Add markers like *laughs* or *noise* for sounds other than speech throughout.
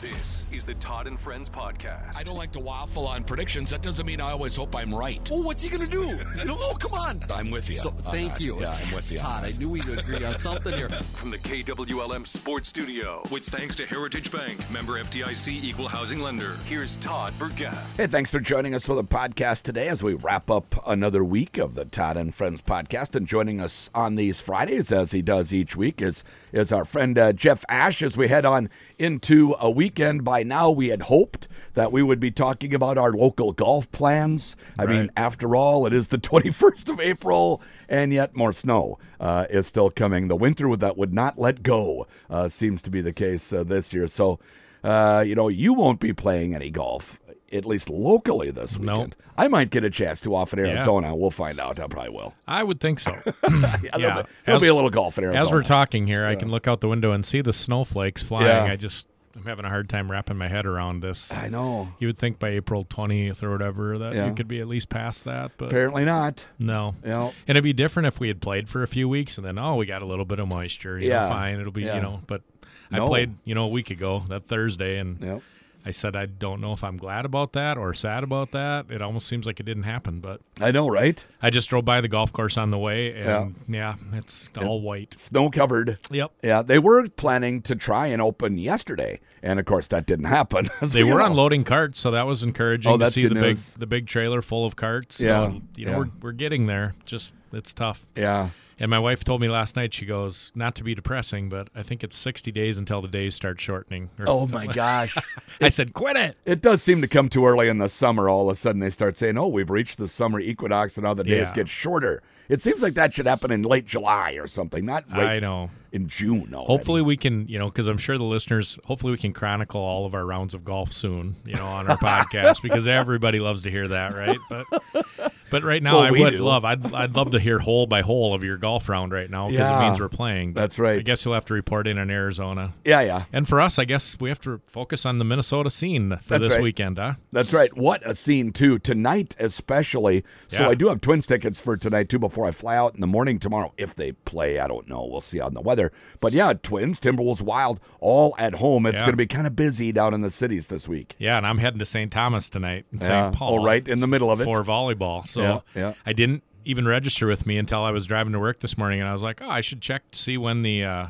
This is the Todd and Friends podcast. I don't like to waffle on predictions. That doesn't mean I always hope I'm right. Oh, what's he gonna do? *laughs* Oh, come on. I'm with you. So, thank that. you. Yeah, I'm with you. Todd, I knew we'd agree on something here. *laughs* From the KWLM Sports Studio, with thanks to Heritage Bank, member FDIC equal housing lender. Here's Todd Burgaff. Hey, thanks for joining us for the podcast today as we wrap up another week of the Todd and Friends podcast. And joining us on these Fridays, as he does each week, is is our friend uh, Jeff Asche. As we head on into a weekend, by now we had hoped that we would be talking about our local golf plans. I mean, after all, it is the *laughs* 21st of April, and yet more snow uh, is still coming. The winter that would not let go uh, seems to be the case uh, this year. So, uh, you know, you won't be playing any golf, at least locally this Nope. weekend. I might get a chance to off in Arizona. We'll find out. I probably will. I would think so. *laughs* *clears throat* Yeah, there'll, be, there'll As- be a little golf in Arizona. As we're talking here, I can look out the window and see the snowflakes flying. Yeah. I just I'm having a hard time wrapping my head around this. I know. You would think by April 20th or whatever that Yeah. you could be at least past that, but Apparently not. no. You And it'd be different if we had played for a few weeks and then oh we got a little bit of moisture. You Yeah. know, fine. It'll be Yeah. you know, but No. I played you know a week ago that Thursday and know. I said I don't know if I'm glad about that or sad about that. It almost seems like it didn't happen, but I know, right? I just drove by the golf course on the way and yeah, it's all white. Snow covered. Yep. Yeah, they were planning to try and open yesterday, and of course that didn't happen. *laughs* They were know. unloading carts, so that was encouraging Oh, to see good the news. big the big trailer full of carts. Yeah, So, you know, yeah. we're we're getting there. Just it's tough. Yeah, And my wife told me last night, she goes, not to be depressing, but I think it's 60 days until the days start shortening. Or- Oh my gosh. *laughs* I said, quit it. It does seem to come too early in the summer. All of a sudden, they start saying, "Oh, we've reached the summer equinox, and now the days Yeah. get shorter." It seems like that should happen in late July or something, not I know. in June. Already. Hopefully we can, you know, because I'm sure the listeners, hopefully we can chronicle all of our rounds of golf soon, you know, on our *laughs* podcast because everybody loves to hear that, right? But but right now Well, I would do. love, I'd, I'd love to hear hole by hole of your golf round right now because Yeah. it means we're playing. That's right. I guess you'll have to report in on Arizona. yeah, yeah, And for us, I guess we have to focus on the Minnesota scene for That's this right. weekend, huh? that's right. What a scene too tonight, especially. So Yeah. I do have Twins tickets for tonight too. Before I fly out in the morning tomorrow, if they play, I don't know. We'll see on the weather. But yeah, Twins, Timberwolves, Wild, all at home. It's Yeah. going to be kind of busy down in the cities this week. Yeah, and I'm heading to St. Thomas tonight in Yeah. St. Oh, Paul. Oh, right in the middle of it. for volleyball. So Yeah, yeah. I didn't even register with me until I was driving to work this morning, and I was like, oh, I should check to see when the uh,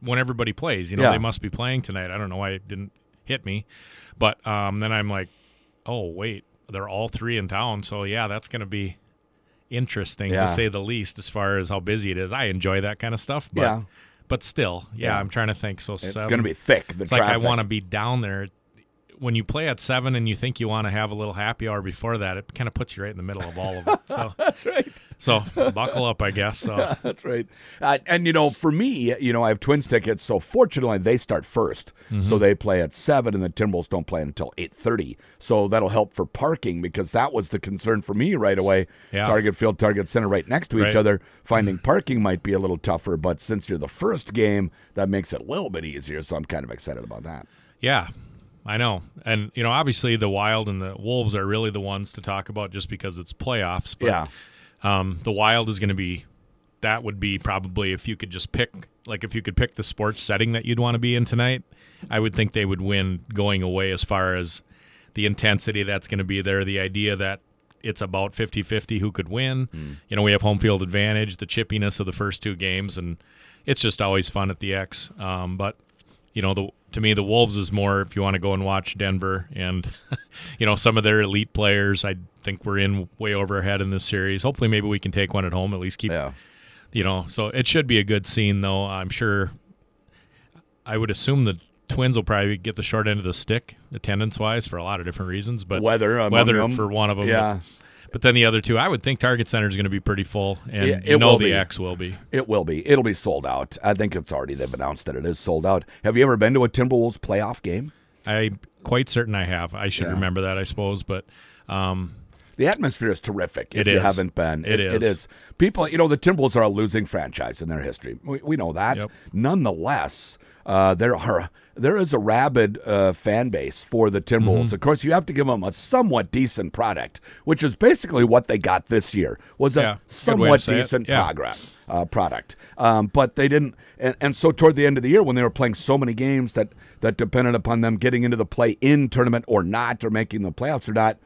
when everybody plays. You know, Yeah. they must be playing tonight. I don't know why it didn't hit me, but um, then I'm like, oh wait, they're all three in town. So yeah, that's going to be interesting to say the least as far as how busy it is. I enjoy that kind of stuff, but but still, yeah. I'm trying to think. So It's going to be thick. The it's like I want to be down there. When you play at seven and you think you want to have a little happy hour before that, it kind of puts you right in the middle of all of it. So, *laughs* That's right. so buckle up, I guess. So, *laughs* That's right. Uh, and you know, for me, you know, I have Twins tickets, so fortunately they start 1st Mm-hmm. so they play at seven, and the Timberwolves don't play until eight thirty. So that'll help for parking because that was the concern for me right away. Yeah. Target field, Target center, right next to each other. Finding parking might be a little tougher, but since you're the first game, that makes it a little bit easier. So I'm kind of excited about that. yeah, I know. And you know, obviously the Wild and the Wolves are really the ones to talk about just because it's playoffs. But yeah. um, the Wild is going to be. That would be probably if you could just pick, like if you could pick the sports setting that you'd want to be in tonight. I would think they would win going away as far as the intensity that's going to be there. The idea that it's about 50 50 who could win. You know, we have home field advantage, the chippiness of the first two games, and it's just always fun at the X. Um, but, you know, the to me, the Wolves is more if you want to go and watch Denver and, *laughs* you know, some of their elite players. I think we're in way over ahead in this series. Hopefully, maybe we can take one at home, at least keep Yeah. you know so it should be a good scene though i'm sure i would assume the twins will probably get the short end of the stick attendance wise for a lot of different reasons but Weather weather them. for one of them Yeah. but then the other two i would think target center is going to be pretty full and it know will the be. x will be It will be. It'll be sold out. I think it's already, they've announced that it is sold out. Have you ever been to a Timberwolves playoff game? i'm quite certain i have i should Yeah. remember that i suppose but um The atmosphere is terrific. If It you is. haven't been, It It is. is. People, you know, the Timberwolves are a losing franchise in their history. We, we know that. Yep. Nonetheless, uh, there are there is a rabid uh, fan base for the Timberwolves. Mm-hmm. Of course, you have to give them a somewhat decent product, which is basically what they got this year. Was a Yeah, good way to somewhat decent Yeah. progress uh, product. Um, but they didn't, and, and so toward the end of the year, when they were playing so many games that that depended upon them getting into the play-in tournament or not, or making the playoffs or not,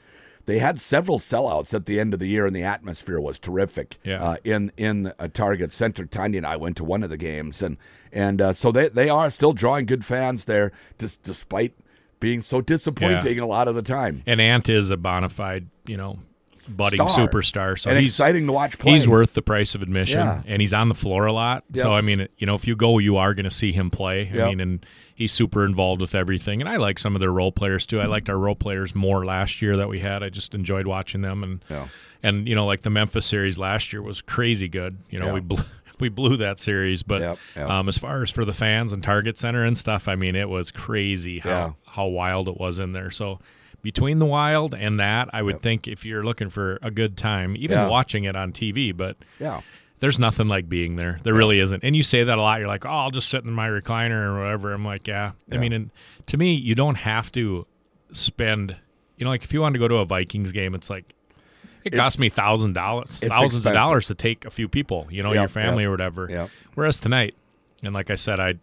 they had several sellouts at the end of the year, and the atmosphere was terrific. Yeah. Uh, in in a Target Center, Tanya and I went to one of the games, and and uh, so they they are still drawing good fans there, dis- despite being so disappointing a lot of the time. And Ant is a bona fide, you know, budding Star. superstar. So and he's exciting to watch play. he's worth the price of admission, Yeah. and he's on the floor a lot. So I mean, you know, if you go, you are going to see him play. Yep. I mean, and he's super involved with everything. And I like some of their role players too. I liked our role players more last year that we had. I just enjoyed watching them, and Yeah. and you know, like the Memphis series last year was crazy good. You know, Yeah. we blew, *laughs* we blew that series, but Yep, yep. um, as far as for the fans and Target Center and stuff, I mean, it was crazy how Yeah. how wild it was in there. So between the wild and that, I would think if you're looking for a good time, even Yeah. watching it on TV, but Yeah. there's nothing like being there. There really isn't. And you say that a lot. You're like, oh, I'll just sit in my recliner or whatever. I'm like, yeah. I mean, and to me, you don't have to spend. You know, like if you wanted to go to a Vikings game, it's like it cost me thousand dollars, thousands expensive. of dollars to take a few people. You know, Yep, your family yep, or whatever. yep. Whereas tonight, and like I said, I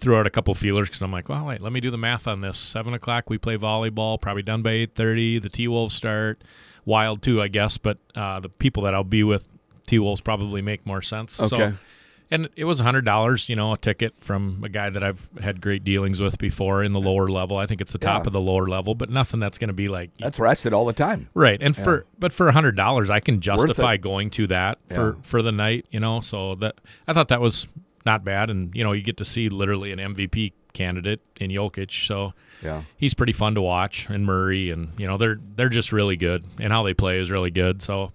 threw out a couple feelers because I'm like, well, wait, let me do the math on this. Seven o'clock, we play volleyball, probably done by eight thirty. The T Wolves start. Wild too, I guess, but uh, the people that I'll be with, T Wolves probably make more sense. Okay. So, and it was hundred dollars, you know, a ticket from a guy that I've had great dealings with before in the lower level. I think it's the top Yeah. of the lower level, but nothing that's going to be like That's where I sit all the time. Right, and for but for a hundred dollars, I can justify going to that for for the night. You know, so that I thought that was not bad, and you know, you get to see literally an MVP candidate in Jokic, so Yeah. he's pretty fun to watch, and Murray, and you know, they're they're just really good, and how they play is really good. So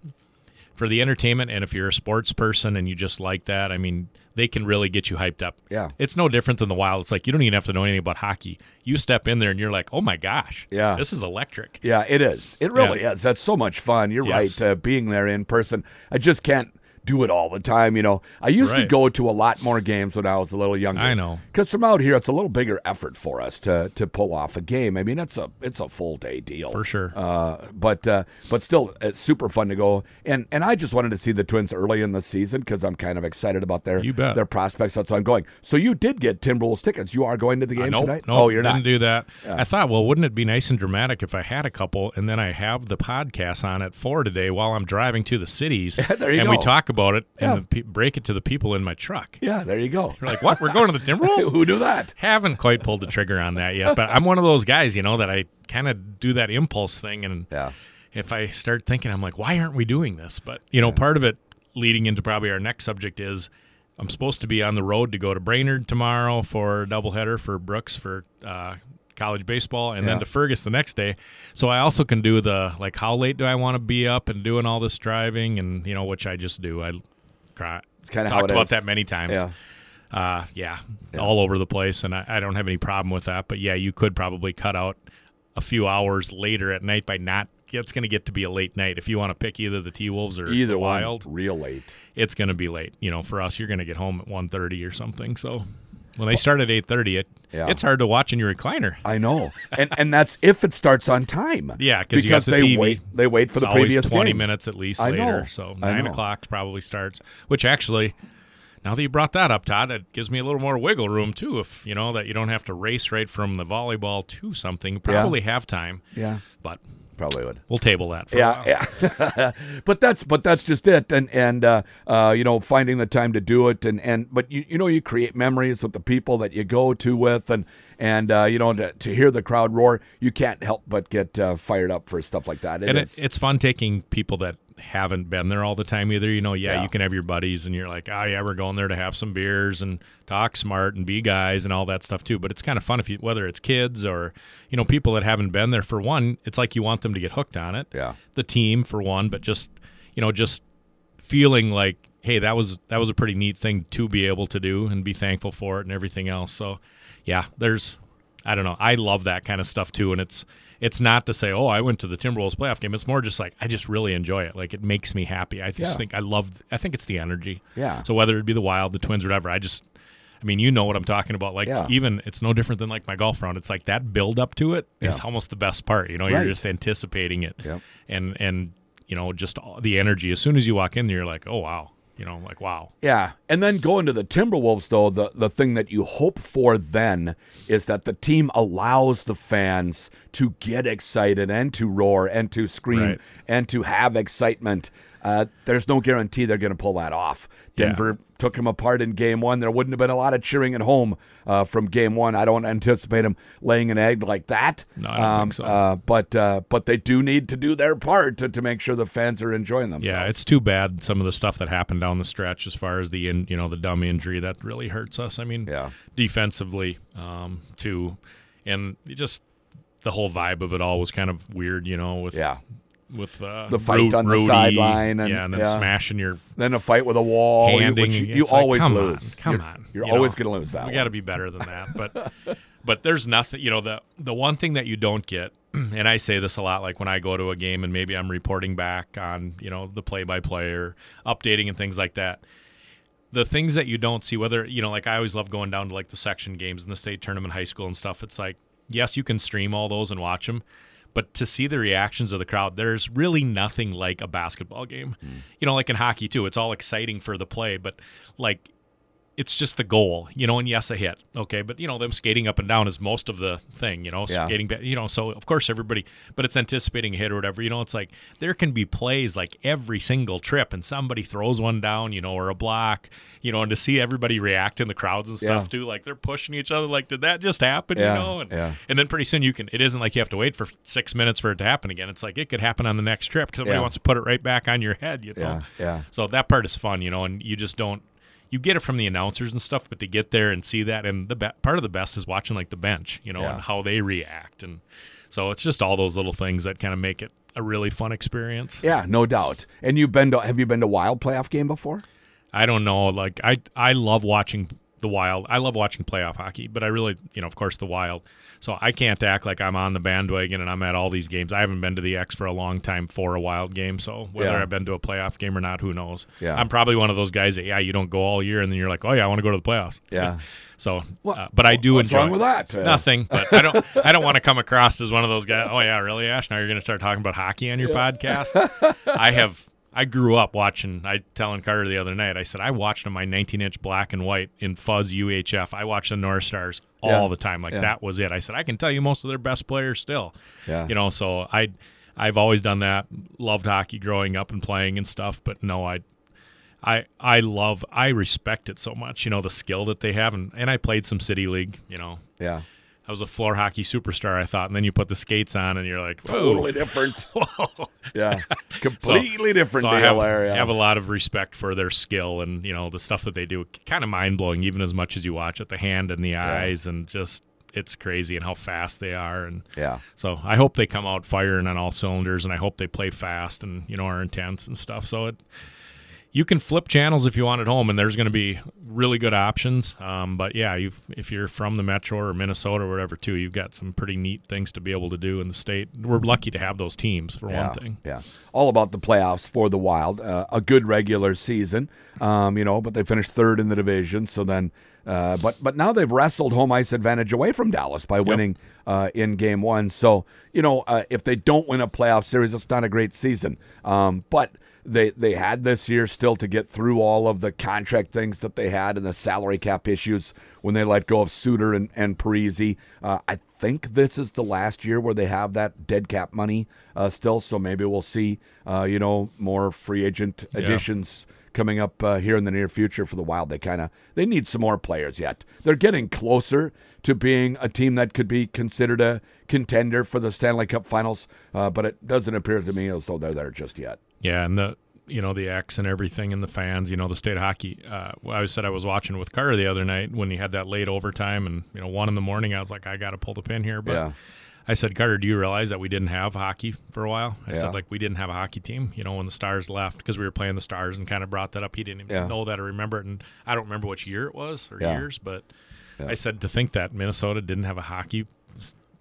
for the entertainment, and if you're a sports person and you just like that, I mean, they can really get you hyped up. Yeah. It's no different than the Wild. It's like you don't even have to know anything about hockey. You step in there and you're like, oh my gosh, Yeah. this is electric. Yeah, it is. It really Yeah. is. That's so much fun. You're Yes. right. Uh, being there in person, I just can't do it all the time. You know, I used to go to a lot more games when I was a little younger. I know. because from out here, it's a little bigger effort for us to to pull off a game. I mean, it's a it's a full day deal For sure. Uh, but uh, but still, it's super fun to go. And and I just wanted to see the Twins early in the season because I'm kind of excited about their their prospects. That's why I'm going. So you did get Timberwolves tickets. You are going to the Uh, game nope, tonight? nope, oh, you're didn't not. do that. I thought, well, wouldn't it be nice and dramatic if I had a couple and then I have the podcast on at four today while I'm driving to the cities *laughs* and we talk about it and the pe- break it to the people in my truck. yeah, there you go. You're like, what? We're going to the *laughs* Timberwolves? Who knew that? Haven't quite pulled the trigger on that yet, but I'm one of those guys, you know, that I kind of do that impulse thing, and Yeah. if I start thinking, I'm like, why aren't we doing this? But you know, part of it leading into probably our next subject is I'm supposed to be on the road to go to Brainerd tomorrow for a doubleheader for Brooks for uh, college baseball, and Yeah. then to Fergus the next day. So I also can do the like, how late do I want to be up and doing all this driving, and you know, which I just do. I cry. It's kinda how talked about is. that many times Yeah. uh, yeah, all over the place, and I, I don't have any problem with that. But yeah, you could probably cut out a few hours later at night by not. It's going to get to be a late night if you want to pick either the T Wolves or Either the one, Wild. real late. It's going to be late. You know, for us, you're going to get home at 1.30 or something. So when they start at eight thirty, it Yeah. it's hard to watch in your recliner. I know, and and that's if it starts on time. *laughs* Yeah, 'cause you got the they TV. wait. They wait for It's the previous 20 game. minutes at least I later. know. So nine o'clock probably starts. Which actually, now that you brought that up, Todd, it gives me a little more wiggle room too. If you know that you don't have to race right from the volleyball to something, probably halftime. Yeah, But probably would. we'll table that. For a while. Yeah, yeah. *laughs* but that's but that's just it, and and uh, uh, you know finding the time to do it, and and but you you know you create memories with the people that you go to with, and and uh, you know to, to hear the crowd roar, you can't help but get uh, fired up for stuff like that. It and is- it, it's fun taking people that haven't been there all the time either. You know, yeah, Yeah. you can have your buddies and you're like, oh yeah, we're going there to have some beers and talk smart and be guys and all that stuff too. But it's kind of fun if you whether it's kids or you know people that haven't been there. For one, it's like you want them to get hooked on it. Yeah. the team for one, but just you know just feeling like hey that was that was a pretty neat thing to be able to do and be thankful for it and everything else so yeah there's i don't know i love that kind of stuff too and it's it's not to say oh i went to the timberwolves playoff game it's more just like i just really enjoy it like it makes me happy i just Yeah. think i love i think it's the energy Yeah. so whether it be the wild the twins or whatever i just I mean, you know what I'm talking about. Like Yeah. even it's no different than like my golf round. It's like that build up to it is Yeah. almost the best part. You know, Right. you're just anticipating it, Yep. and and you know just all, the energy. As soon as you walk in, you're like, oh wow, you know, like wow. Yeah, and then going to the Timberwolves, though, the the thing that you hope for then is that the team allows the fans to get excited and to roar and to scream Right. and to have excitement. Uh, there's no guarantee they're going to pull that off. Yeah. Denver took them apart in game one. There wouldn't have been a lot of cheering at home uh, from game one. I don't anticipate them laying an egg like that. No, I don't think so. Uh, but uh, but they do need to do their part to, to make sure the fans are enjoying themselves. Yeah, it's too bad some of the stuff that happened down the stretch as far as the in, you know the dumb injury that really hurts us. I mean, Yeah. defensively um, too, and just the whole vibe of it all was kind of weird. You know, with yeah. With uh, The fight on the sideline and- yeah, and then yeah. smashing your Then a fight with a wall, you- handing. you, you like, always come lose. On, come you're, on, you're you always know, going to lose that. We got to be better than that, but *laughs* but there's nothing. You know the the one thing that you don't get, *clears throat* and I say this a lot, like when I go to a game and maybe I'm reporting back on you know the play by play or updating and things like that. The things that you don't see, whether you know, like I always love going down to like the section games in the state tournament, high school and stuff. It's like yes, you can stream all those and watch them, but to see the reactions of the crowd, there's really nothing like a basketball game. Hmm. You know, like in hockey too, it's all exciting for the play, but like it's just the goal, you know, and yes, a hit. Okay. But, you know, them skating up and down is most of the thing, you know, Yeah. skating, you know, so of course everybody, but it's anticipating a hit or whatever. You know, it's like there can be plays like every single trip and somebody throws one down, you know, or a block, you know, and to see everybody react in the crowds and stuff Yeah. too, like they're pushing each other, like, did that just happen, Yeah, you know? And, yeah. and then pretty soon you can, it isn't like you have to wait for six minutes for it to happen again. It's like it could happen on the next trip because somebody wants to put it right back on your head, you know? Yeah, yeah. So that part is fun, you know, and you just don't. You get it from the announcers and stuff, but to get there and see that, and the be- part of the best is watching like the bench, you know, Yeah. and how they react, and so it's just all those little things that kind of make it a really fun experience. Yeah, no doubt. And you've been to have you been to Wild playoff game before? I don't know, like I I love watching the Wild. I love watching playoff hockey, but I really, you know, of course, the Wild. So I can't act like I'm on the bandwagon and I'm at all these games. I haven't been to the X for a long time for a Wild game. So whether Yeah. I've been to a playoff game or not, who knows? Yeah. I'm probably one of those guys that yeah, you don't go all year and then you're like, oh yeah, I want to go to the playoffs. Yeah. *laughs* So, uh, but I do what's enjoy. wrong with that? Uh, *laughs* Nothing. But I don't. I don't want to come across as one of those guys. Oh yeah, really, Asche? Now you're going to start talking about hockey on your podcast? *laughs* I have. I grew up watching. I telling Carter the other night. I said I watched on my 19 inch black and white in fuzz UHF. I watched the North Stars all Yeah. the time. Like Yeah. that was it. I said I can tell you most of their best players still. Yeah. You know. So I. I've always done that. Loved hockey growing up and playing and stuff. But no, I I I love I respect it so much, you know, the skill that they have and, and I played some city league, you know. Yeah. I was a floor hockey superstar, I thought, and then you put the skates on and you're like, whoa. Totally different. *laughs* yeah. *laughs* Completely different So I have. Yeah. have a lot of respect for their skill and, you know, the stuff that they do. Kind of mind blowing even as much as you watch it, the hand and the eyes and just it's crazy and how fast they are and yeah. so I hope they come out firing on all cylinders, and I hope they play fast and you know are intense and stuff. So it, you can flip channels if you want at home, and there's going to be really good options. Um, but yeah, you've, if you're from the Metro or Minnesota or whatever too, you've got some pretty neat things to be able to do in the state. We're lucky to have those teams for yeah, one thing. Yeah, all about the playoffs for the Wild. Uh, a good regular season, um, you know, but they finished third in the division. So then, uh, but but now they've wrestled home ice advantage away from Dallas by winning uh, in Game One. So you know, uh, if they don't win a playoff series, it's not a great season. Um, but they they had this year still to get through all of the contract things that they had and the salary cap issues when they let go of Suter and and Parise. Uh, I think this is the last year where they have that dead cap money uh, still. So maybe we'll see, uh, you know, more free agent additions coming up uh, here in the near future for the Wild. They kind of they need some more players yet. They're getting closer to being a team that could be considered a contender for the Stanley Cup Finals, uh, but it doesn't appear to me as though they're there just yet. Yeah, and the you know the X and everything and the fans, you know the state of hockey. Uh, I said I was watching with Carter the other night when he had that late overtime and you know one in the morning. I was like, I got to pull the pin here, but. Yeah. I said, Carter, do you realize that we didn't have hockey for a while? I Yeah. said, like, we didn't have a hockey team, you know, when the Stars left because we were playing the Stars and kind of brought that up. He didn't even Yeah. know that or remember it. And I don't remember which year it was or Yeah. years, but I said to think that Minnesota didn't have a hockey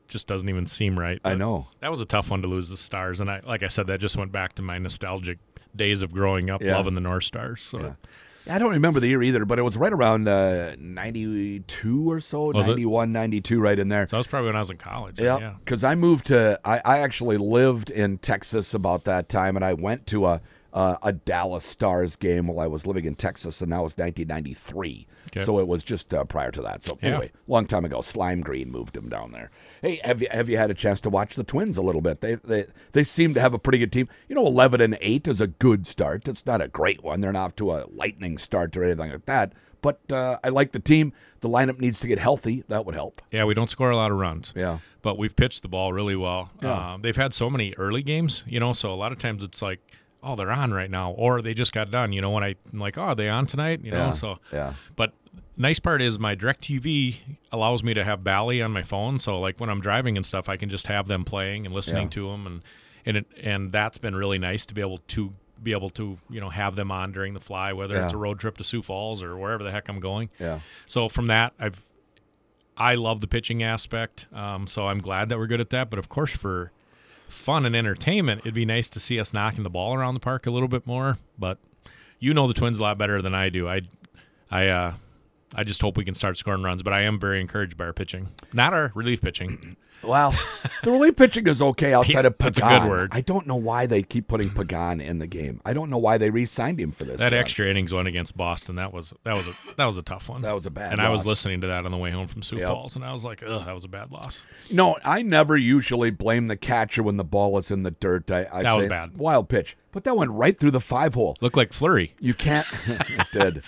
just doesn't even seem right. I know. That was a tough one to lose the Stars. And I, like I said, that just went back to my nostalgic days of growing up Yeah. loving the North Stars. So Yeah. I don't remember the year either, but it was right around uh, 92 or so, Was it? 91, 92, right in there. So that was probably when I was in college. Yeah, yeah. because I moved to. I, I actually lived in Texas about that time, and I went to a uh, a Dallas Stars game while I was living in Texas, and that was 1993. Okay. So it was just uh, prior to that. So Yeah. anyway, long time ago, Slime Green moved him down there. Hey, have you have you had a chance to watch the Twins a little bit? They they they seem to have a pretty good team. You know, 11 and eight is a good start. It's not a great one. They're not off to a lightning start or anything like that. But uh, I like the team. The lineup needs to get healthy. That would help. Yeah, we don't score a lot of runs. Yeah. But we've pitched the ball really well. Yeah. Um, they've had so many early games, you know, so a lot of times it's like, oh, they're on right now, or they just got done. You know, when I, I'm like, oh, are they on tonight? You Yeah. know, so. Yeah. But nice part is my DirecTV allows me to have Bally on my phone, so like when I'm driving and stuff, I can just have them playing and listening Yeah. to them, and and it, and that's been really nice to be able to be able to you know have them on during the fly, whether it's a road trip to Sioux Falls or wherever the heck I'm going. Yeah. So from that, I've I love the pitching aspect. Um, so I'm glad that we're good at that. But of course, for fun and entertainment, it'd be nice to see us knocking the ball around the park a little bit more. But you know the Twins a lot better than I do. I I uh, I just hope we can start scoring runs. But I am very encouraged by our pitching, not our relief pitching. Well, *laughs* the relief pitching is okay outside of Pagan. that's a good word. I don't know why they keep putting *laughs* Pagan in the game. I don't know why they re-signed him for this. That run. extra innings one against Boston, that was that was a that was a tough one. That was a bad And I was listening to that on the way home from Sioux Yep. Falls, and I was like, ugh, that was a bad loss. No, I never usually blame the catcher when the ball is in the dirt. I, I That was bad. Wild pitch, but that went right through the five hole. Looked like Fleury. You can't. *laughs* it did.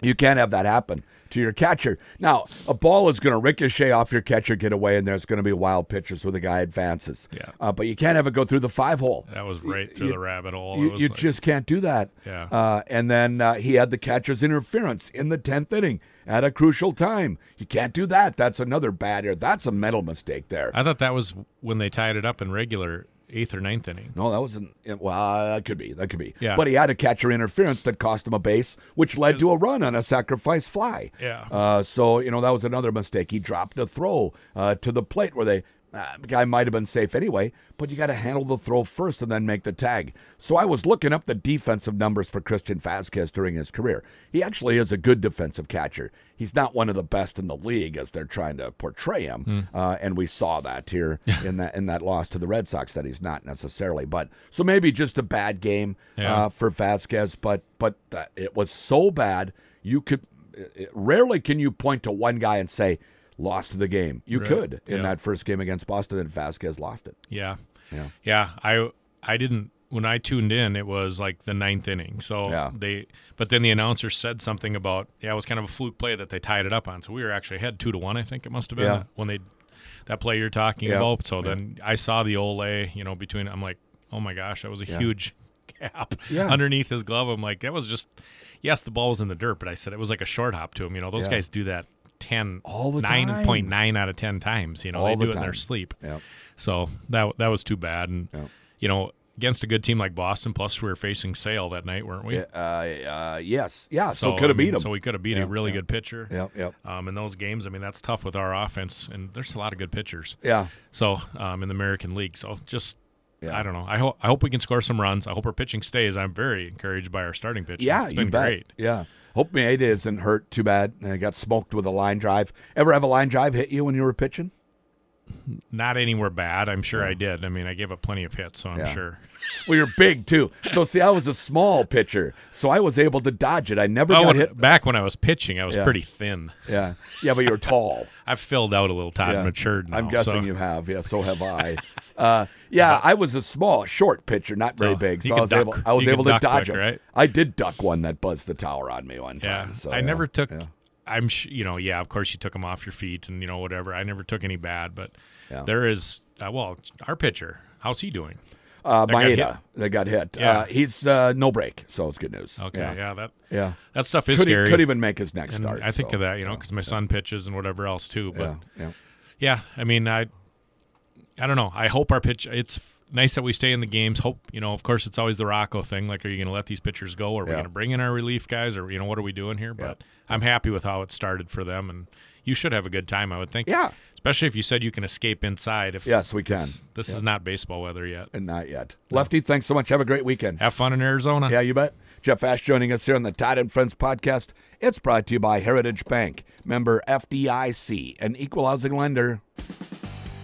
You can't have that happen to your catcher. Now, a ball is going to ricochet off your catcher, get away, and there's going to be wild pitches where the guy advances. Yeah. Uh, but you can't have it go through the five hole. That was right through you- the rabbit hole. You, you like- just can't do that. Yeah. Uh, and then uh, he had the catcher's interference in the tenth inning at a crucial time. You can't do that. That's another bad error. That's a mental mistake there. I thought that was when they tied it up in regular eighth or ninth inning. No, that wasn't. Well, that could be. That could be. Yeah. But he had a catcher interference that cost him a base, which led to a run on a sacrifice fly. Yeah. Uh, so you know that was another mistake. He dropped a throw uh, to the plate where they. Uh, the guy might have been safe anyway, but you got to handle the throw first and then make the tag. So I was looking up the defensive numbers for Christian Vasquez during his career. He actually is a good defensive catcher. He's not one of the best in the league as they're trying to portray him, Hmm. uh, and we saw that here *laughs* in that in that loss to the Red Sox that he's not necessarily. But so maybe just a bad game Yeah. uh, for Vasquez, but but it was so bad you could it, rarely can you point to one guy and say lost the game. You Right. could in Yeah. that first game against Boston, and Vasquez lost it. Yeah. Yeah. Yeah. I I didn't when I tuned in, it was like the ninth inning. So Yeah. they but then the announcer said something about yeah, it was kind of a fluke play that they tied it up on. So we were actually ahead two to one, I think it must have been Yeah. when they that play you're talking Yeah. about. So then I saw the Ole, you know, between I'm like, oh my gosh, that was a huge *laughs* gap Yeah. underneath his glove. I'm like, that was just yes, the ball was in the dirt, but I said it was like a short hop to him. You know, those Yeah. guys do that 10 All the time. 9.9 out of 10 times you know All they the do it in their sleep Yep. so that that was too bad and Yep. you know against a good team like Boston plus we were facing Sale that night weren't we Yeah, uh, uh, yes, yeah. So, I could have mean, beat him. so we could have beat Yeah, a really yeah. good pitcher Yep, yep. um, in those games I mean that's tough with our offense and there's a lot of good pitchers Yeah, so um, in the American League so just Yeah. I don't know I hope I hope we can score some runs I hope our pitching stays I'm very encouraged by our starting pitching yeah. it's you been bet. great Yeah. Hope Maeda isn't hurt too bad. and I got smoked with a line drive. Ever have a line drive hit you when you were pitching? not anywhere bad I'm sure I did I mean I gave up plenty of hits so I'm Yeah. sure Well, you're big too. So see, I was a small pitcher, so I was able to dodge it. I never oh, got when- hit. back when I was pitching I was Yeah. pretty thin Yeah, yeah, but you're tall. *laughs* I've filled out a little Todd Yeah. matured now I'm guessing so. you have. Yeah, so have I. *laughs* Uh, yeah, I was a small, short pitcher, not very Oh, big, you so I was duck. able. I was You able to duck dodge quick, it. right? I did duck one that buzzed the tower on me one Yeah, time. So, I yeah. never took. Yeah. I'm, sh- you know, yeah. Of course, you took them off your feet and you know whatever. I never took any bad, but Yeah. there is. Uh, well, our pitcher, how's he doing? Uh, got Maeda, hit. that got hit. Yeah. Uh, he's uh, no break, so it's good news. Okay, yeah, yeah, that yeah. that stuff is Could, he, scary. could even make his next and start. I think so, of that, you know, because my son pitches and whatever else too. But Yeah, yeah. yeah, I mean, I, I don't know. I hope our pitch. It's f- nice that we stay in the games. Hope you know. Of course, it's always the Rocco thing. Like, are you going to let these pitchers go? Or are we Yeah. going to bring in our relief guys? Or you know, what are we doing here? But I'm happy with how it started for them, and you should have a good time. I would think. Yeah. Especially if you said you can escape inside. If Yes, we can. This, this is not baseball weather yet. And not yet. Lefty, thanks so much. Have a great weekend. Have fun in Arizona. Yeah, you bet. Jeff Asche joining us here on the Todd and Friends podcast. It's brought to you by Heritage Bank, member FDIC, an equal housing lender.